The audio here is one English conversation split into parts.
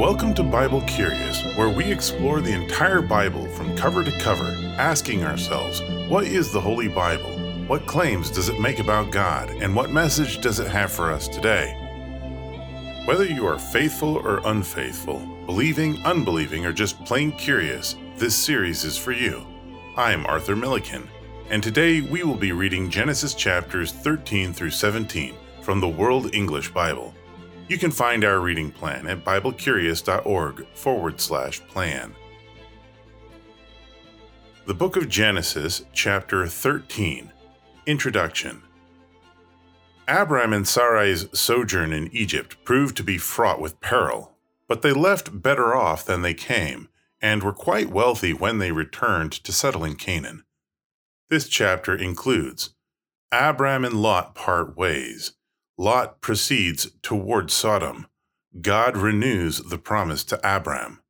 Welcome to Bible Curious, where we explore the entire Bible from cover to cover, asking ourselves, what is the Holy Bible? What claims does it make about God? And what message does it have for us today? Whether you are faithful or unfaithful, believing, unbelieving, or just plain curious, this series is for you. I'm Arthur Milliken, and today we will be reading Genesis chapters 13 through 17 from the World English Bible. You can find our reading plan at BibleCurious.org forward slash plan. The Book of Genesis, Chapter 13 Introduction Abram and Sarai's sojourn in Egypt proved to be fraught with peril, but they left better off than they came, and were quite wealthy when they returned to settle in Canaan. This chapter includes Abram and Lot part ways Lot proceeds toward Sodom. God renews the promise to Abram.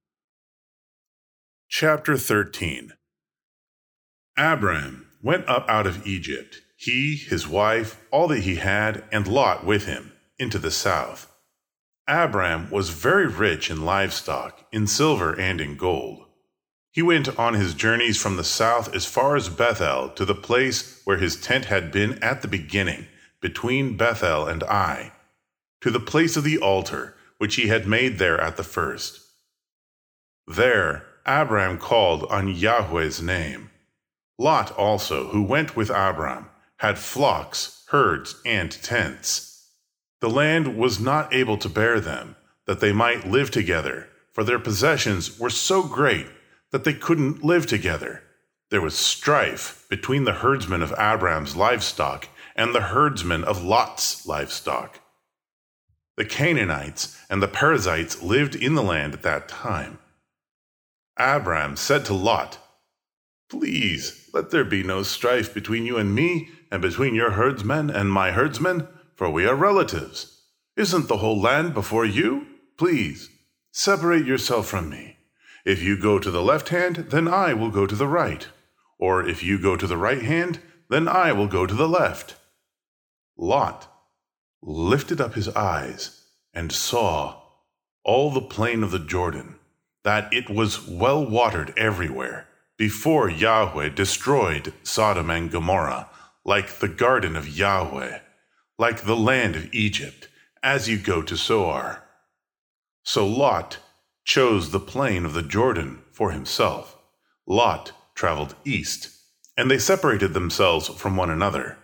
Chapter 13 Abram went up out of Egypt, he, his wife, all that he had, and Lot with him, into the south. Abram was very rich in livestock, in silver and in gold. He went on his journeys from the south as far as Bethel to the place where his tent had been at the beginning between Bethel and Ai, to the place of the altar which he had made there at the first. There Abram called on Yahweh's name. Lot also, who went with Abram, had flocks, herds, and tents. The land was not able to bear them, that they might live together, for their possessions were so great that they couldn't live together. There was strife between the herdsmen of Abram's livestock and the herdsmen of Lot's livestock. The Canaanites and the Perizzites lived in the land at that time. Abram said to Lot, Please let there be no strife between you and me, and between your herdsmen and my herdsmen, for we are relatives. Isn't the whole land before you? Please, separate yourself from me. If you go to the left hand, then I will go to the right. Or if you go to the right hand, then I will go to the left. Lot lifted up his eyes and saw all the plain of the Jordan, that it was well watered everywhere, before Yahweh destroyed Sodom and Gomorrah, like the garden of Yahweh, like the land of Egypt, as you go to Zoar. So Lot chose the plain of the Jordan for himself. Lot traveled east, and they separated themselves from one another.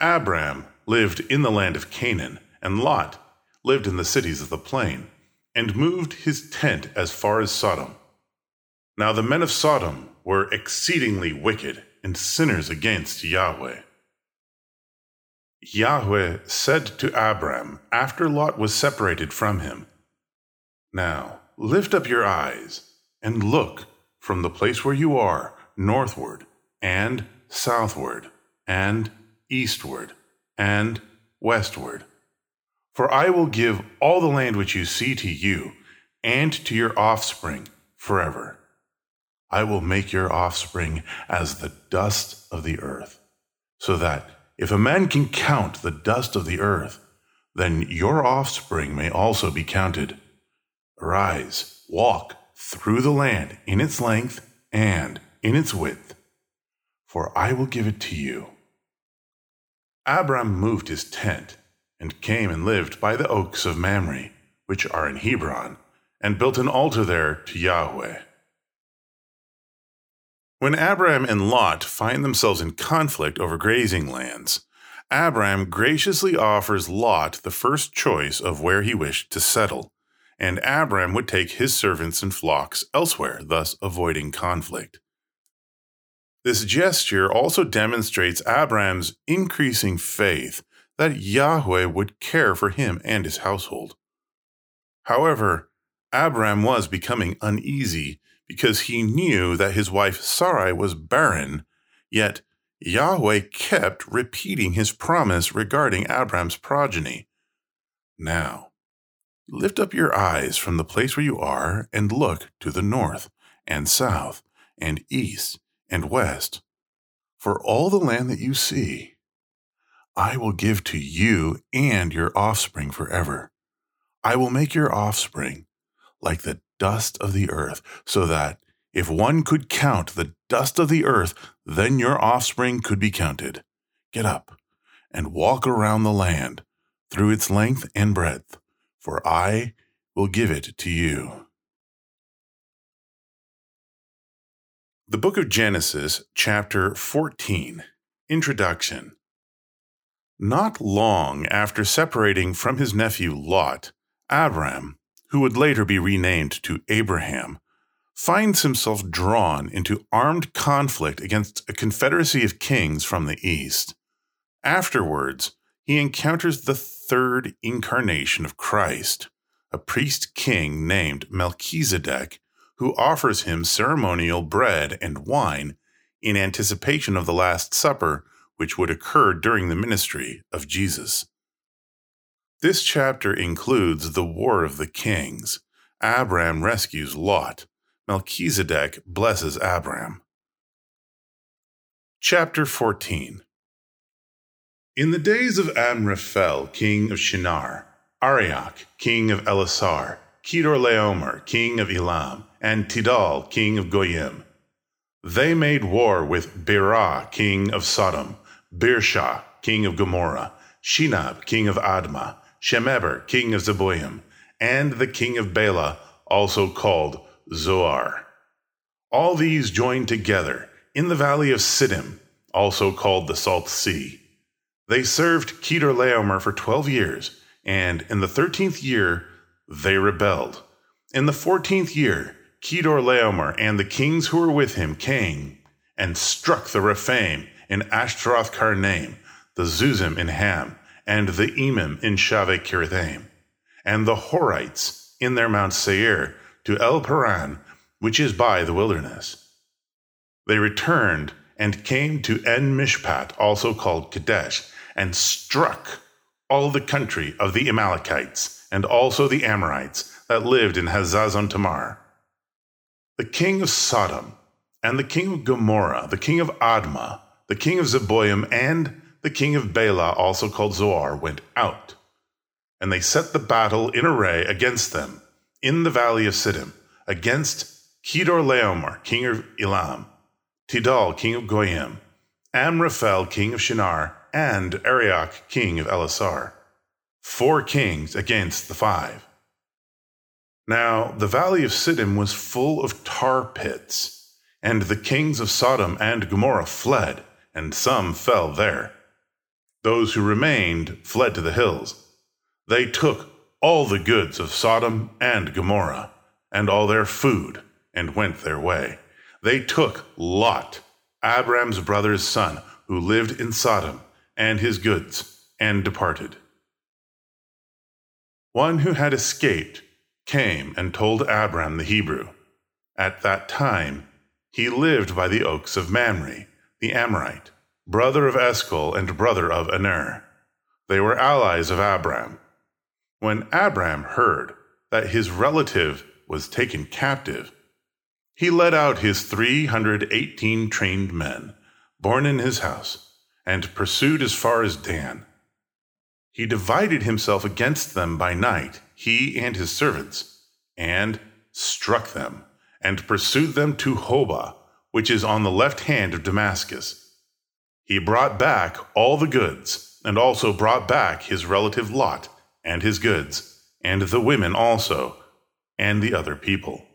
Abram lived in the land of Canaan, and Lot lived in the cities of the plain, and moved his tent as far as Sodom. Now the men of Sodom were exceedingly wicked and sinners against Yahweh. Yahweh said to Abram after Lot was separated from him, Now lift up your eyes and look from the place where you are northward and southward and eastward and westward. For I will give all the land which you see to you and to your offspring forever. I will make your offspring as the dust of the earth, so that if a man can count the dust of the earth, then your offspring may also be counted. Arise, walk through the land in its length and in its width, for I will give it to you Abram moved his tent, and came and lived by the oaks of Mamre, which are in Hebron, and built an altar there to Yahweh. When Abram and Lot find themselves in conflict over grazing lands, Abram graciously offers Lot the first choice of where he wished to settle, and Abram would take his servants and flocks elsewhere, thus avoiding conflict. This gesture also demonstrates Abram's increasing faith that Yahweh would care for him and his household. However, Abram was becoming uneasy because he knew that his wife Sarai was barren, yet Yahweh kept repeating his promise regarding Abram's progeny. Now, lift up your eyes from the place where you are and look to the north and south and east and west. For all the land that you see, I will give to you and your offspring forever. I will make your offspring like the dust of the earth, so that if one could count the dust of the earth, then your offspring could be counted. Get up and walk around the land through its length and breadth, for I will give it to you. The Book of Genesis, chapter 14, Introduction. Not long after separating from his nephew Lot, Abram, who would later be renamed to Abraham, finds himself drawn into armed conflict against a confederacy of kings from the east. Afterwards, he encounters the third incarnation of Christ, a priest king named Melchizedek, who offers him ceremonial bread and wine in anticipation of the Last Supper, which would occur during the ministry of Jesus. This chapter includes the War of the Kings. Abram rescues Lot. Melchizedek blesses Abram. Chapter 14 In the days of Amraphel, king of Shinar, Arioch, king of Ellasar, Chedorlaomer, king of Elam, and Tidal, king of Goyim, they made war with Bera, king of Sodom, Birsha, king of Gomorrah, Shinab, king of Admah, Shemeber, king of Zeboim, and the king of Bela, also called Zoar. All these joined together in the valley of Siddim, also called the Salt Sea. They served Chedorlaomer for twelve years, and in the thirteenth year they rebelled. In the fourteenth year, Chedorlaomer and the kings who were with him came and struck the Rephaim in Ashtaroth Karnaim, the Zuzim in Ham, and the Emim in Shaveh Kiriathaim, and the Horites in their Mount Seir to El Paran, which is by the wilderness. They returned and came to En Mishpat, also called Kadesh, and struck all the country of the Amalekites, and also the Amorites that lived in Hazazon Tamar. The king of Sodom, and the king of Gomorrah, the king of Admah, the king of Zeboim, and the king of Bela, also called Zoar, went out, and they set the battle in array against them in the valley of Siddim, against Chedorlaomer, king of Elam, Tidal, king of Goyim, Amraphel, king of Shinar, and Arioch, king of Ellasar. Four kings against the five. Now the valley of Siddim was full of tar pits, and the kings of Sodom and Gomorrah fled, and some fell there. Those who remained fled to the hills. They took all the goods of Sodom and Gomorrah, and all their food, and went their way. They took Lot, Abram's brother's son, who lived in Sodom, and his goods, and departed. One who had escaped came and told Abram the Hebrew. At that time, he lived by the oaks of Mamre, the Amorite brother of Eshcol and brother of Aner. They were allies of Abram. When Abram heard that his relative was taken captive, he led out his 318 trained men, born in his house, and pursued as far as Dan. He divided himself against them by night, he and his servants, and struck them, and pursued them to Hobah, which is on the left hand of Damascus he brought back all the goods, and also brought back his relative Lot and his goods, and the women also, and the other people.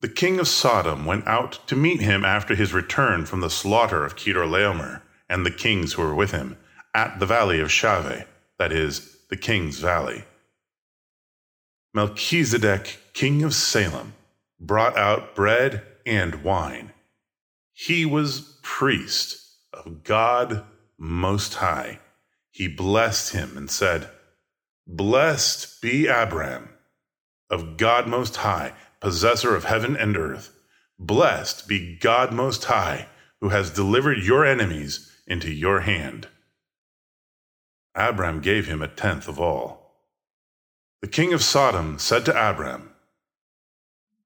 The king of Sodom went out to meet him after his return from the slaughter of Chedorlaomer and the kings who were with him at the valley of Shaveh, that is, the king's valley. Melchizedek, king of Salem, brought out bread and wine. He was priest of God Most High. He blessed him and said, Blessed be Abram, of God Most High, possessor of heaven and earth. Blessed be God Most High, who has delivered your enemies into your hand. Abram gave him a tenth of all. The king of Sodom said to Abram,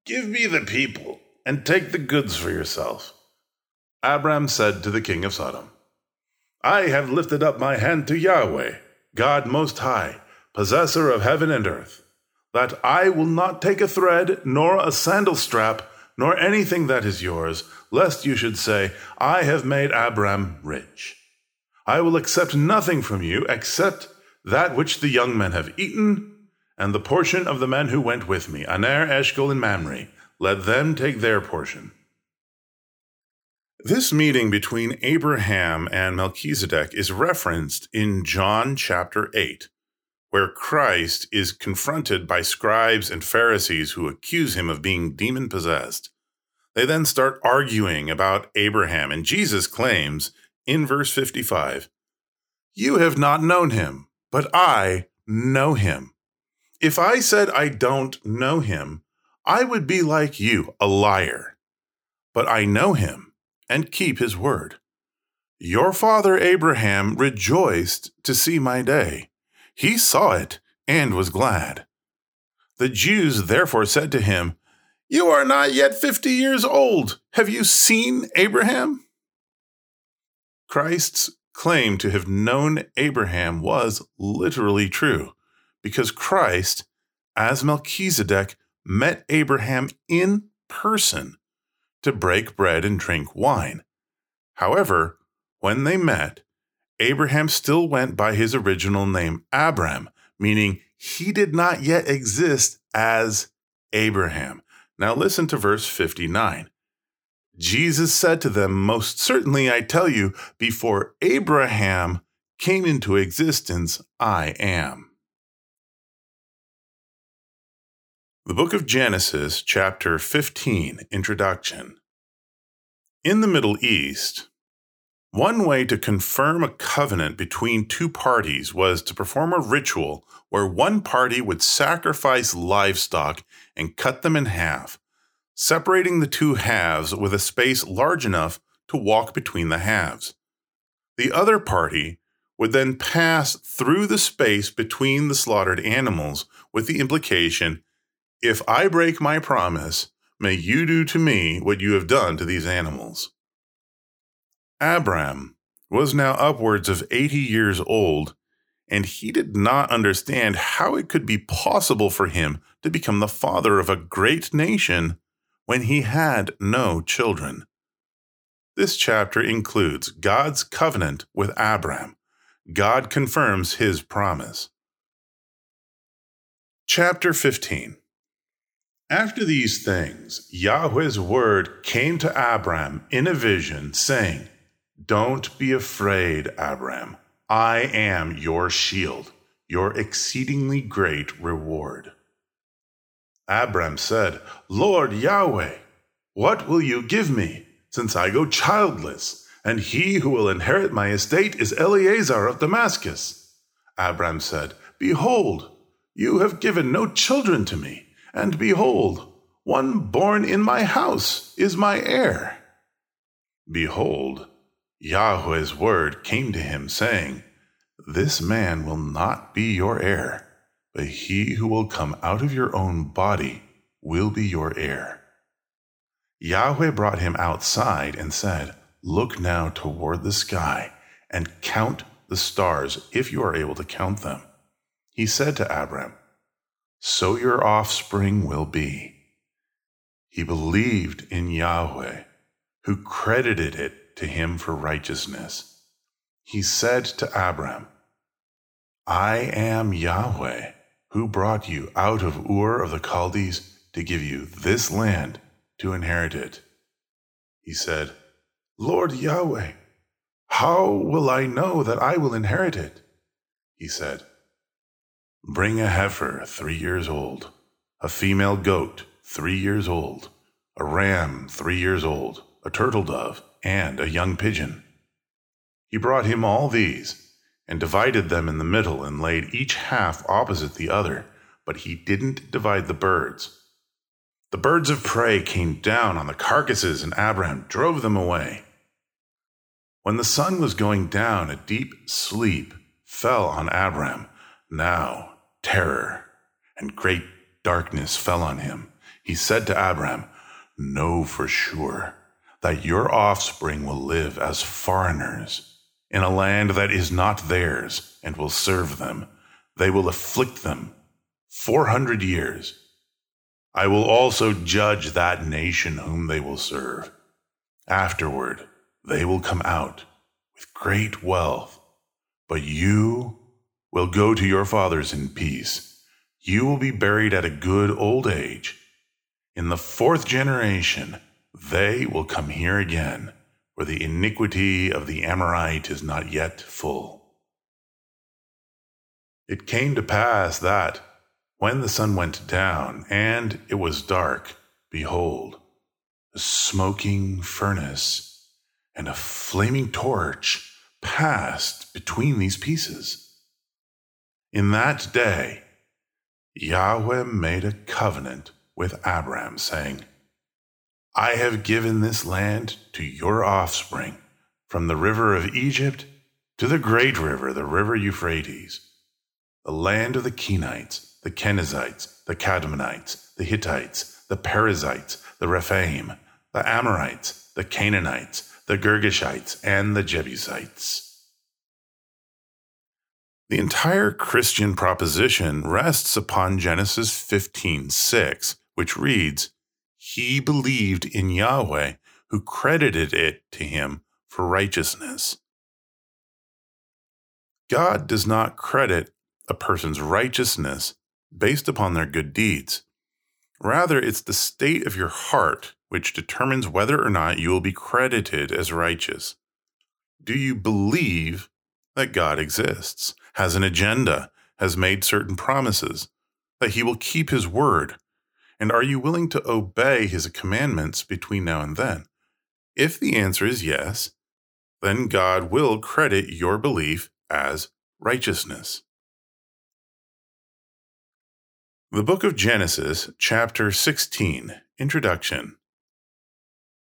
Give me the people, and take the goods for yourself. Abram said to the king of Sodom, I have lifted up my hand to Yahweh, God Most High, possessor of heaven and earth. that I will not take a thread, nor a sandal strap, nor anything that is yours, lest you should say, I have made Abram rich. I will accept nothing from you except that which the young men have eaten, and the portion of the men who went with me, Aner, Eshcol, and Mamre. Let them take their portion. This meeting between Abraham and Melchizedek is referenced in John chapter 8, where Christ is confronted by scribes and Pharisees who accuse him of being demon possessed. They then start arguing about Abraham, and Jesus claims in verse 55 You have not known him, but I know him. If I said I don't know him, I would be like you, a liar. But I know him and keep his word. Your father Abraham rejoiced to see my day. He saw it and was glad. The Jews therefore said to him, You are not yet fifty years old. Have you seen Abraham? Christ's claim to have known Abraham was literally true, because Christ, as Melchizedek, met Abraham in person to break bread and drink wine. However, when they met, Abraham still went by his original name, Abram, meaning he did not yet exist as Abraham. Now listen to verse 59. Jesus said to them, Most certainly I tell you, before Abraham came into existence, I am. The book of Genesis, chapter 15, Introduction. In the Middle East, one way to confirm a covenant between two parties was to perform a ritual where one party would sacrifice livestock and cut them in half separating the two halves with a space large enough to walk between the halves. The other party would then pass through the space between the slaughtered animals with the implication if I break my promise, may you do to me what you have done to these animals. Abram was now upwards of 80 years old, and he did not understand how it could be possible for him to become the father of a great nation when he had no children. This chapter includes God's covenant with Abram. God confirms his promise. Chapter 15 After these things, Yahweh's word came to Abram in a vision, saying, Don't be afraid, Abram. I am your shield, your exceedingly great reward. Abram said, Lord Yahweh, what will you give me, since I go childless, and he who will inherit my estate is Eliezer of Damascus? Abram said, Behold, you have given no children to me, and behold, one born in my house is my heir. Behold, Yahweh's word came to him, saying, This man will not be your heir but he who will come out of your own body will be your heir. Yahweh brought him outside and said, Look now toward the sky and count the stars if you are able to count them. He said to Abram, So your offspring will be. He believed in Yahweh, who credited it to him for righteousness. He said to Abram, I am Yahweh who brought you out of Ur of the Chaldees to give you this land to inherit it? He said, Lord Yahweh, how will I know that I will inherit it? He said, Bring a heifer three years old, a female goat three years old, a ram three years old, a turtle dove, and a young pigeon. He brought him all these and divided them in the middle and laid each half opposite the other, but he didn't divide the birds. The birds of prey came down on the carcasses, and Abraham drove them away. When the sun was going down, a deep sleep fell on Abram. Now terror and great darkness fell on him. He said to Abram, Know for sure that your offspring will live as foreigners in a land that is not theirs and will serve them. They will afflict them four hundred years. I will also judge that nation whom they will serve. Afterward, they will come out with great wealth, but you will go to your fathers in peace. You will be buried at a good old age. In the fourth generation, they will come here again, where the iniquity of the Amorite is not yet full. It came to pass that, when the sun went down and it was dark, behold, a smoking furnace and a flaming torch passed between these pieces. In that day, Yahweh made a covenant with Abram, saying, I have given this land to your offspring, from the river of Egypt to the great river, the river Euphrates, the land of the Kenites the Kenizzites, the Kadmonites, the Hittites, the Perizzites, the Rephaim, the Amorites, the Canaanites, the Girgashites, and the Jebusites. The entire Christian proposition rests upon Genesis 15:6, which reads, "He believed in Yahweh, who credited it to him for righteousness." God does not credit a person's righteousness based upon their good deeds. Rather, it's the state of your heart which determines whether or not you will be credited as righteous. Do you believe that God exists, has an agenda, has made certain promises, that he will keep his word? And are you willing to obey his commandments between now and then? If the answer is yes, then God will credit your belief as righteousness. The Book of Genesis, Chapter 16, Introduction.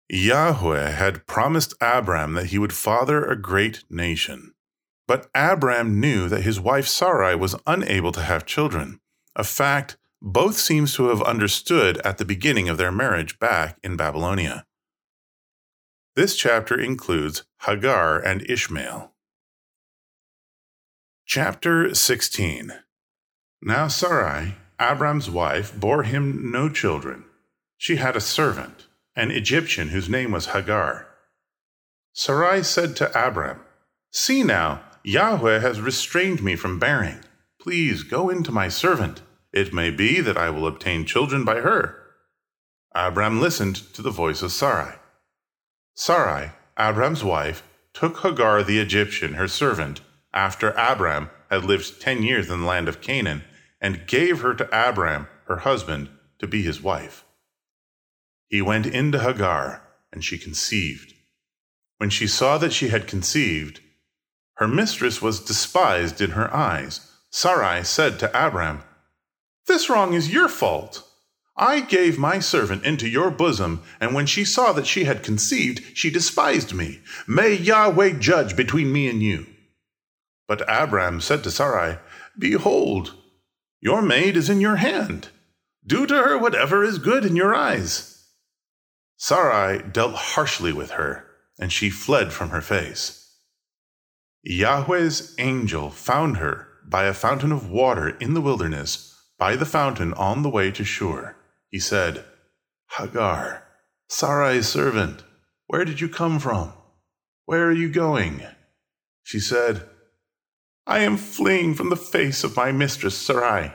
Yahweh had promised Abram that he would father a great nation. But Abram knew that his wife Sarai was unable to have children, a fact both seems to have understood at the beginning of their marriage back in Babylonia. This chapter includes Hagar and Ishmael. Chapter 16 Now Sarai, Abram's wife bore him no children. She had a servant, an Egyptian whose name was Hagar. Sarai said to Abram, See now, Yahweh has restrained me from bearing. Please go into my servant. It may be that I will obtain children by her. Abram listened to the voice of Sarai. Sarai, Abram's wife, took Hagar the Egyptian, her servant, after Abram had lived ten years in the land of Canaan and gave her to Abram, her husband, to be his wife. He went into Hagar, and she conceived. When she saw that she had conceived, her mistress was despised in her eyes. Sarai said to Abram, This wrong is your fault. I gave my servant into your bosom, and when she saw that she had conceived, she despised me. May Yahweh judge between me and you. But Abram said to Sarai, Behold, your maid is in your hand. Do to her whatever is good in your eyes. Sarai dealt harshly with her, and she fled from her face. Yahweh's angel found her by a fountain of water in the wilderness, by the fountain on the way to Shur. He said, Hagar, Sarai's servant, where did you come from? Where are you going? She said, I am fleeing from the face of my mistress Sarai.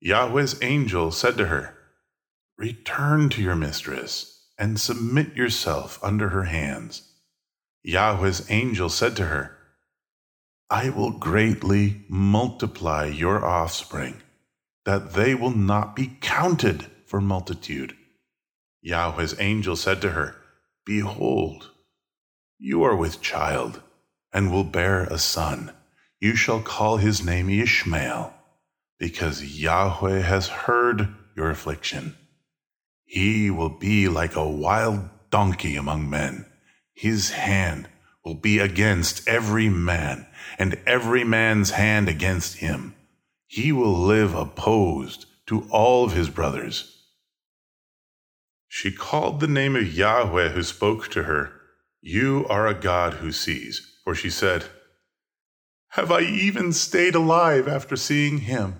Yahweh's angel said to her, Return to your mistress and submit yourself under her hands. Yahweh's angel said to her, I will greatly multiply your offspring, that they will not be counted for multitude. Yahweh's angel said to her, Behold, you are with child, and will bear a son you shall call his name Ishmael, because Yahweh has heard your affliction. He will be like a wild donkey among men. His hand will be against every man, and every man's hand against him. He will live opposed to all of his brothers. She called the name of Yahweh who spoke to her, You are a God who sees. For she said, have I even stayed alive after seeing him?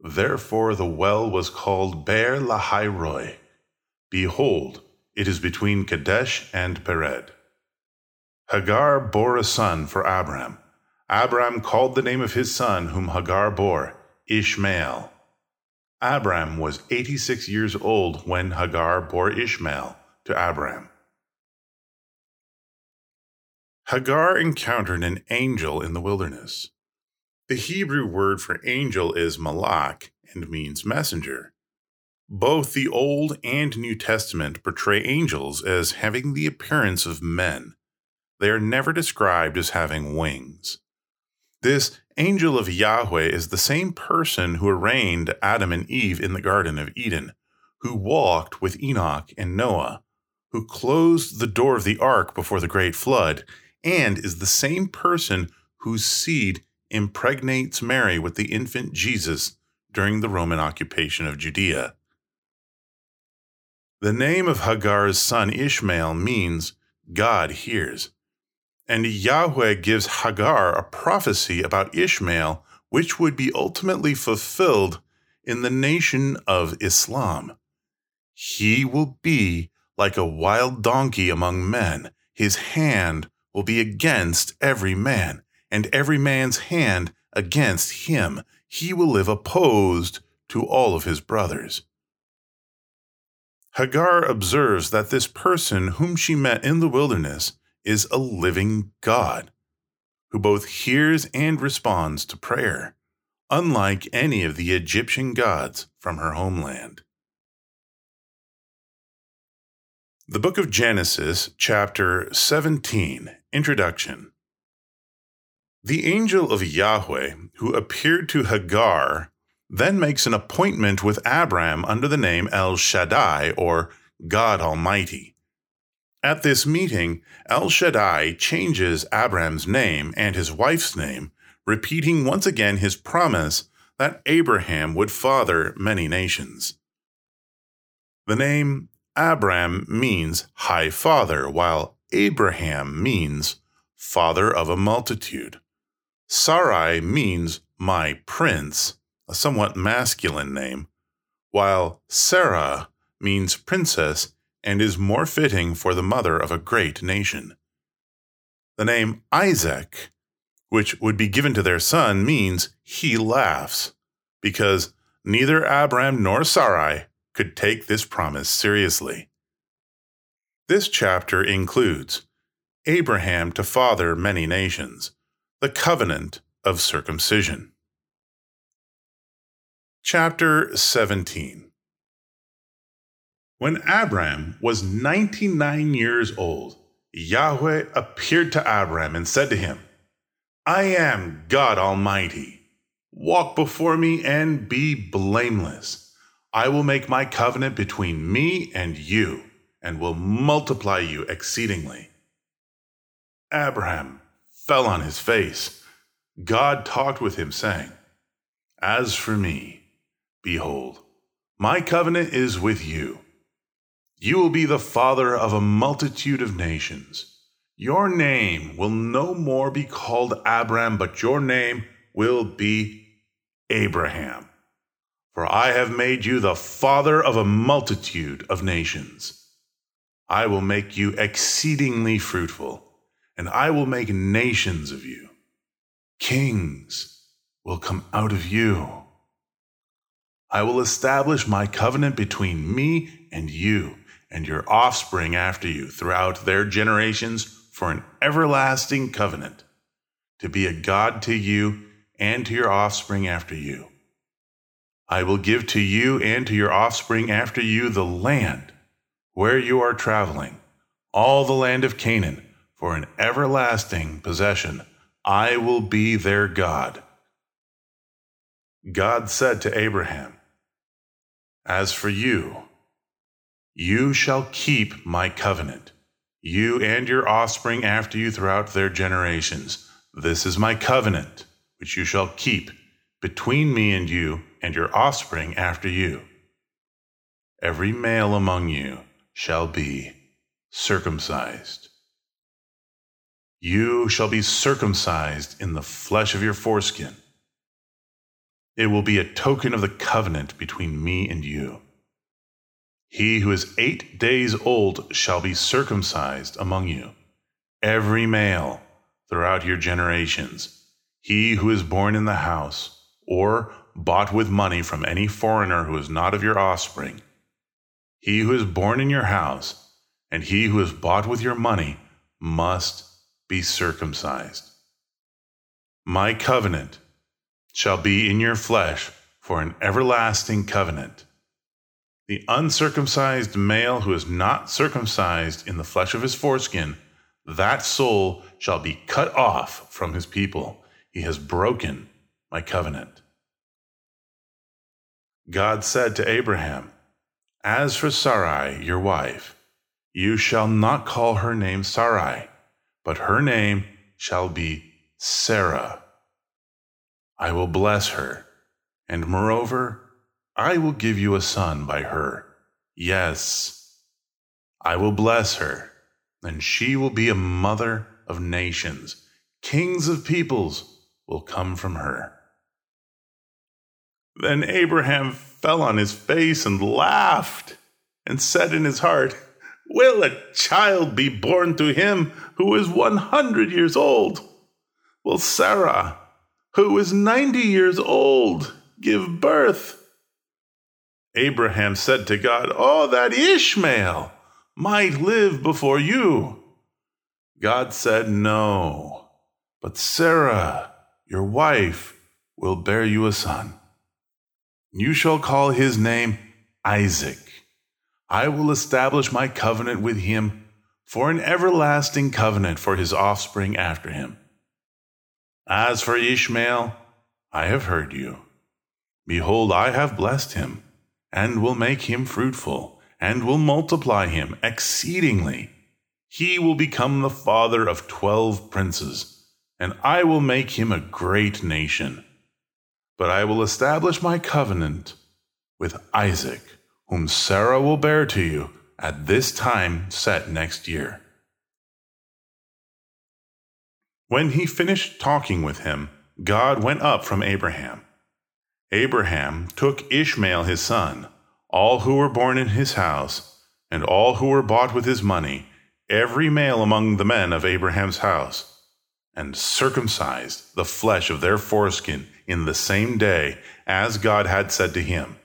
Therefore the well was called Beer Lahai Roi. Behold, it is between Kadesh and Pered. Hagar bore a son for Abram. Abram called the name of his son, whom Hagar bore, Ishmael. Abram was 86 years old when Hagar bore Ishmael to Abram. Hagar encountered an angel in the wilderness. The Hebrew word for angel is malak and means messenger. Both the Old and New Testament portray angels as having the appearance of men. They are never described as having wings. This angel of Yahweh is the same person who arraigned Adam and Eve in the Garden of Eden, who walked with Enoch and Noah, who closed the door of the ark before the great flood, and is the same person whose seed impregnates Mary with the infant Jesus during the Roman occupation of Judea. The name of Hagar's son Ishmael means God hears. And Yahweh gives Hagar a prophecy about Ishmael, which would be ultimately fulfilled in the nation of Islam. He will be like a wild donkey among men. His hand will be against every man, and every man's hand against him. He will live opposed to all of his brothers. Hagar observes that this person whom she met in the wilderness is a living God, who both hears and responds to prayer, unlike any of the Egyptian gods from her homeland. The Book of Genesis, chapter 17, Introduction. The angel of Yahweh, who appeared to Hagar then makes an appointment with Abram under the name El Shaddai, or God Almighty. At this meeting, El Shaddai changes Abram's name and his wife's name, repeating once again his promise that Abraham would father many nations. The name Abram means high father, while Abraham means father of a multitude. Sarai means my prince, a somewhat masculine name, while Sarah means princess and is more fitting for the mother of a great nation. The name Isaac, which would be given to their son, means he laughs, because neither Abram nor Sarai could take this promise seriously. This chapter includes Abraham to father many nations, the covenant of circumcision. Chapter 17 When Abram was 99 years old, Yahweh appeared to Abram and said to him, I am God Almighty. Walk before me and be blameless. I will make my covenant between me and you, and will multiply you exceedingly. Abraham fell on his face. God talked with him, saying, As for me, Behold, my covenant is with you. You will be the father of a multitude of nations. Your name will no more be called Abram, but your name will be Abraham. For I have made you the father of a multitude of nations. I will make you exceedingly fruitful, and I will make nations of you. Kings will come out of you I will establish my covenant between me and you and your offspring after you throughout their generations for an everlasting covenant, to be a God to you and to your offspring after you. I will give to you and to your offspring after you the land where you are traveling, all the land of Canaan, for an everlasting possession. I will be their God. God said to Abraham, as for you, you shall keep my covenant, you and your offspring after you throughout their generations. This is my covenant, which you shall keep between me and you and your offspring after you. Every male among you shall be circumcised. You shall be circumcised in the flesh of your foreskin It will be a token of the covenant between me and you. He who is eight days old shall be circumcised among you, every male throughout your generations. He who is born in the house, or bought with money from any foreigner who is not of your offspring. He who is born in your house, and he who is bought with your money, must be circumcised. My covenant shall be in your flesh for an everlasting covenant. The uncircumcised male who is not circumcised in the flesh of his foreskin, that soul shall be cut off from his people. He has broken my covenant. God said to Abraham, As for Sarai, your wife, you shall not call her name Sarai, but her name shall be Sarah. I will bless her, and moreover, I will give you a son by her. Yes, I will bless her, and she will be a mother of nations. Kings of peoples will come from her. Then Abraham fell on his face and laughed, and said in his heart, Will a child be born to him who is one hundred years old? Will Sarah, who is ninety years old, give birth? Abraham said to God, Oh, that Ishmael might live before you. God said, No, but Sarah, your wife, will bear you a son. You shall call his name Isaac. I will establish my covenant with him for an everlasting covenant for his offspring after him. As for Ishmael, I have heard you. Behold, I have blessed him, and will make him fruitful, and will multiply him exceedingly. He will become the father of twelve princes, and I will make him a great nation. But I will establish my covenant with Isaac, whom Sarah will bear to you at this time set next year. When he finished talking with him, God went up from Abraham. Abraham took Ishmael his son, all who were born in his house, and all who were bought with his money, every male among the men of Abraham's house, and circumcised the flesh of their foreskin in the same day as God had said to him.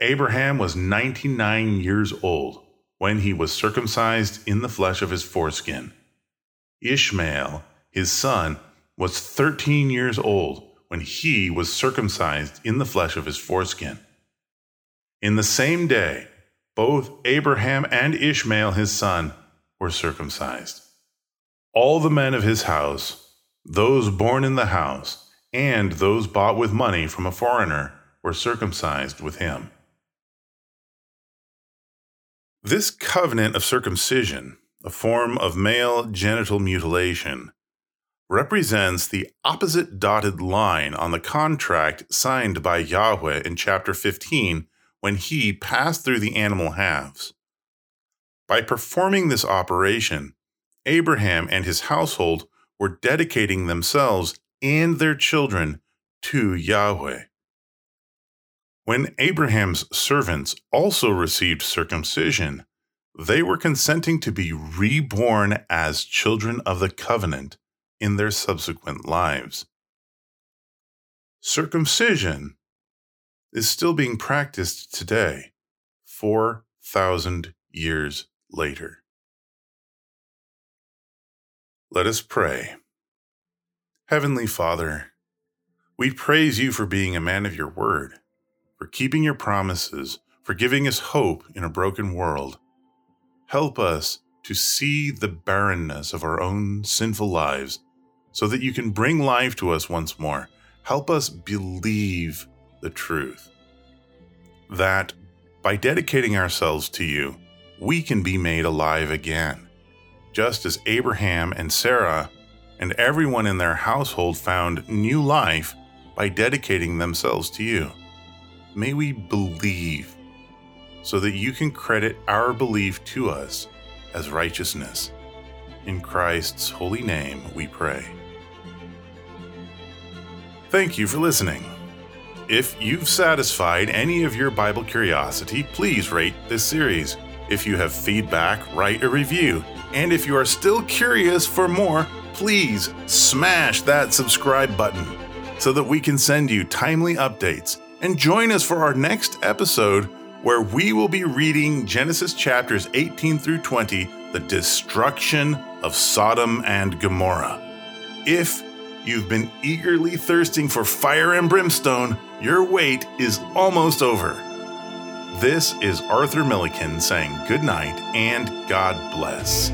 Abraham was ninety nine years old when he was circumcised in the flesh of his foreskin. Ishmael, his son, was 13 years old when he was circumcised in the flesh of his foreskin. In the same day, both Abraham and Ishmael, his son, were circumcised. All the men of his house, those born in the house, and those bought with money from a foreigner, were circumcised with him. This covenant of circumcision a form of male genital mutilation, represents the opposite dotted line on the contract signed by Yahweh in chapter 15 when he passed through the animal halves. By performing this operation, Abraham and his household were dedicating themselves and their children to Yahweh. When Abraham's servants also received circumcision, they were consenting to be reborn as children of the covenant in their subsequent lives. Circumcision is still being practiced today, 4,000 years later. Let us pray. Heavenly Father, we praise you for being a man of your word, for keeping your promises, for giving us hope in a broken world Help us to see the barrenness of our own sinful lives so that you can bring life to us once more. Help us believe the truth. That by dedicating ourselves to you, we can be made alive again, just as Abraham and Sarah and everyone in their household found new life by dedicating themselves to you. May we believe so that you can credit our belief to us as righteousness. In Christ's holy name we pray. Thank you for listening. If you've satisfied any of your Bible curiosity, please rate this series. If you have feedback, write a review. And if you are still curious for more, please smash that subscribe button so that we can send you timely updates. And join us for our next episode where we will be reading Genesis chapters 18 through 20, the destruction of Sodom and Gomorrah. If you've been eagerly thirsting for fire and brimstone, your wait is almost over. This is Arthur Milliken saying good night and God bless.